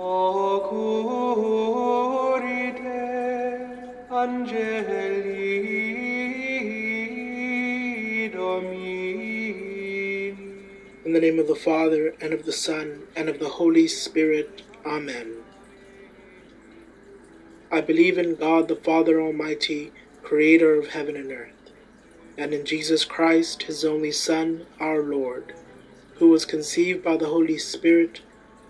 In the name of the Father, and of the Son, and of the Holy Spirit. Amen. I believe in God the Father Almighty, creator of heaven and earth, and in Jesus Christ, his only Son, our Lord, who was conceived by the Holy Spirit,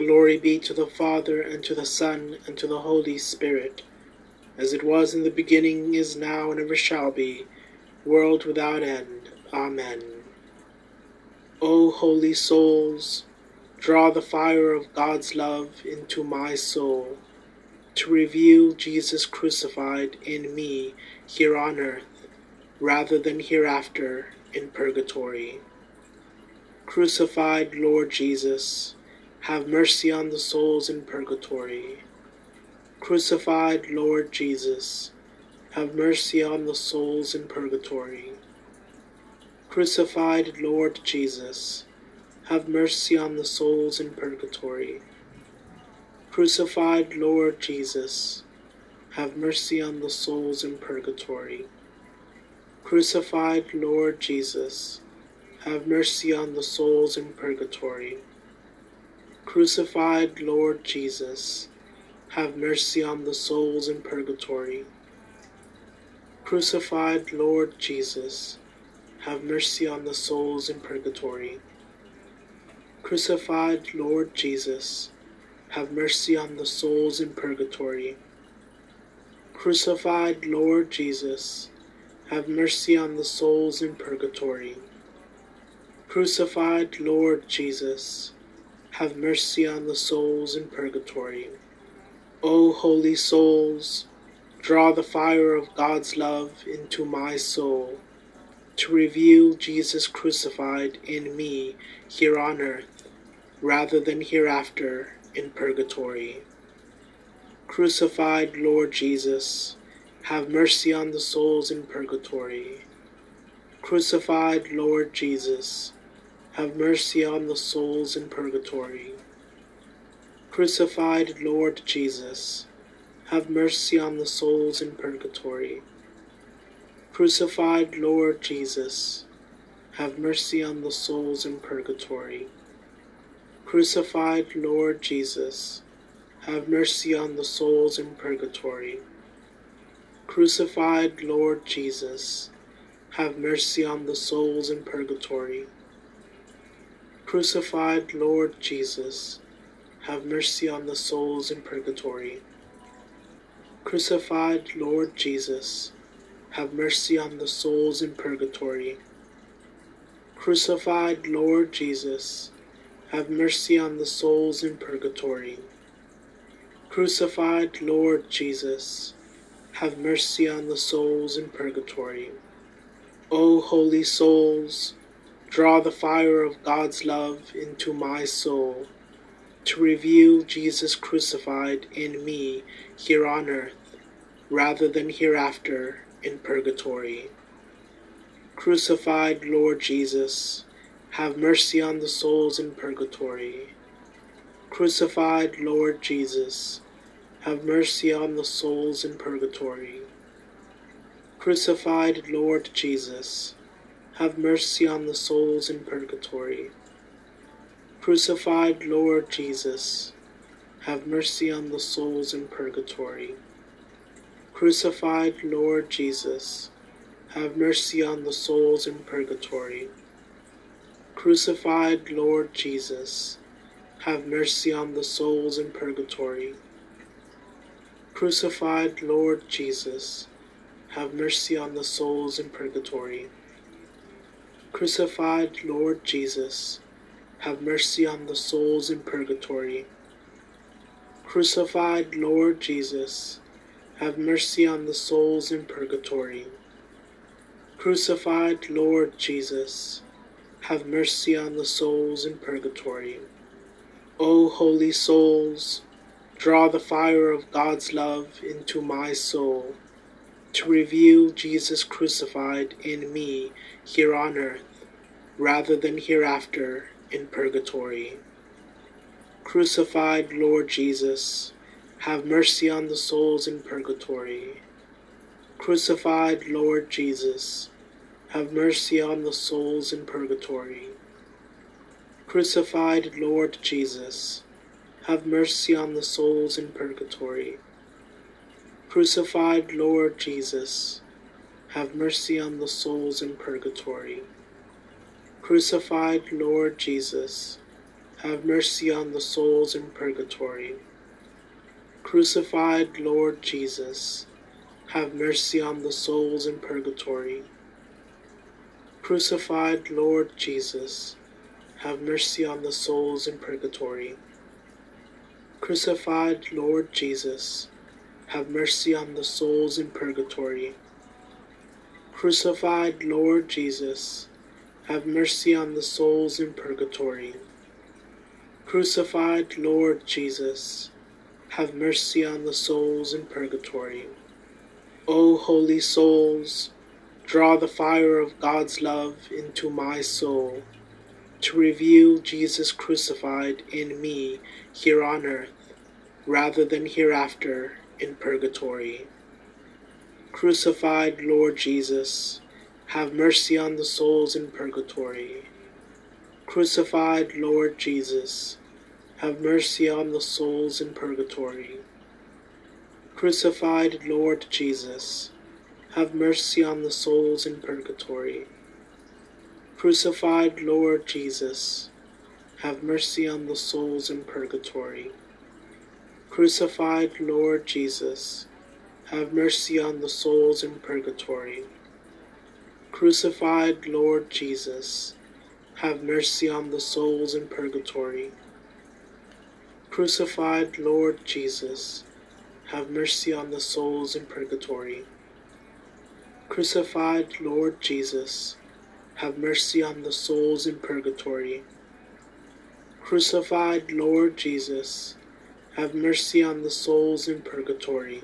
Glory be to the Father, and to the Son, and to the Holy Spirit, as it was in the beginning, is now, and ever shall be, world without end. Amen. O holy souls, draw the fire of God's love into my soul, to reveal Jesus crucified in me here on earth, rather than hereafter in purgatory. Crucified Lord Jesus, have mercy on the souls in purgatory. Crucified Lord Jesus, have mercy on the souls in purgatory. Crucified Lord Jesus, have mercy on the souls in purgatory. Crucified Lord Jesus, have mercy on the souls in purgatory. Crucified Lord Jesus, have mercy on the souls in purgatory. Crucified Lord Jesus, have mercy on the souls in purgatory. Crucified Lord Jesus, have mercy on the souls in purgatory. Crucified Lord Jesus, have mercy on the souls in purgatory. Crucified Lord Jesus, have mercy on the souls in purgatory. Crucified Lord Jesus, have mercy on the souls in purgatory. O holy souls, draw the fire of God's love into my soul, to reveal Jesus crucified in me here on earth, rather than hereafter in purgatory. Crucified Lord Jesus, have mercy on the souls in purgatory. Crucified Lord Jesus, have mercy on the souls in purgatory. Crucified Lord Jesus, have mercy on the souls in purgatory. Crucified Lord Jesus, have mercy on the souls in purgatory. Crucified Lord Jesus, have mercy on the souls in purgatory. Crucified Lord Jesus, have mercy on the souls in purgatory. Crucified Lord Jesus, have mercy on the souls in purgatory. Crucified Lord Jesus, have mercy on the souls in purgatory. Crucified Lord Jesus, have mercy on the souls in purgatory. Crucified Lord Jesus, have mercy on the souls in purgatory. O holy souls, draw the fire of God's love into my soul to reveal Jesus crucified in me here on earth rather than hereafter in purgatory. Crucified Lord Jesus, have mercy on the souls in purgatory. Crucified Lord Jesus, have mercy on the souls in purgatory. Crucified Lord Jesus, have mercy on the souls in purgatory. Crucified Lord Jesus, have mercy on the souls in purgatory. Crucified Lord Jesus, have mercy on the souls in purgatory. Crucified Lord Jesus, have mercy on the souls in purgatory. Crucified Lord Jesus, have mercy on the souls in purgatory. Crucified Lord Jesus, have mercy on the souls in purgatory. Crucified Lord Jesus, have mercy on the souls in purgatory. Crucified Lord Jesus, have mercy on the souls in purgatory. O holy souls, draw the fire of God's love into my soul to reveal Jesus crucified in me here on earth rather than hereafter in purgatory. Crucified Lord Jesus, have mercy on the souls in purgatory. Crucified Lord Jesus, have mercy on the souls in purgatory. Crucified Lord Jesus, have mercy on the souls in purgatory. Crucified Lord Jesus, have mercy on the souls in purgatory. Crucified Lord Jesus, have mercy on the souls in purgatory. Crucified Lord Jesus, have mercy on the souls in purgatory. Crucified Lord Jesus, have mercy on the souls in purgatory. Crucified Lord Jesus, have mercy on the souls in purgatory. Crucified Lord Jesus, have mercy on the souls in purgatory. Crucified Lord Jesus, have mercy on the souls in purgatory. O holy souls, draw the fire of God's love into my soul to reveal Jesus crucified in me here on earth rather than hereafter in purgatory. Crucified Lord Jesus, have mercy on the souls in purgatory. Crucified Lord Jesus, have mercy on the souls in purgatory. Crucified Lord Jesus, have mercy on the souls in purgatory. Crucified Lord Jesus, have mercy on the souls in purgatory. Crucified Lord Jesus, have mercy on the souls in purgatory. Crucified Lord Jesus, have mercy on the souls in purgatory. Crucified Lord Jesus, have mercy on the souls in purgatory. Crucified Lord Jesus, have mercy on the souls in purgatory. Crucified Lord Jesus, have mercy on the souls in purgatory.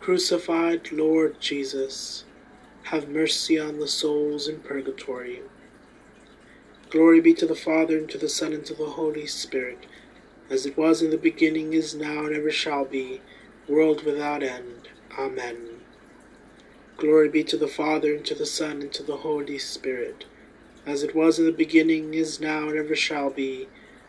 Crucified Lord Jesus, have mercy on the souls in purgatory. Glory be to the Father, and to the Son, and to the Holy Spirit, as it was in the beginning, is now, and ever shall be, world without end. Amen. Glory be to the Father, and to the Son, and to the Holy Spirit, as it was in the beginning, is now, and ever shall be,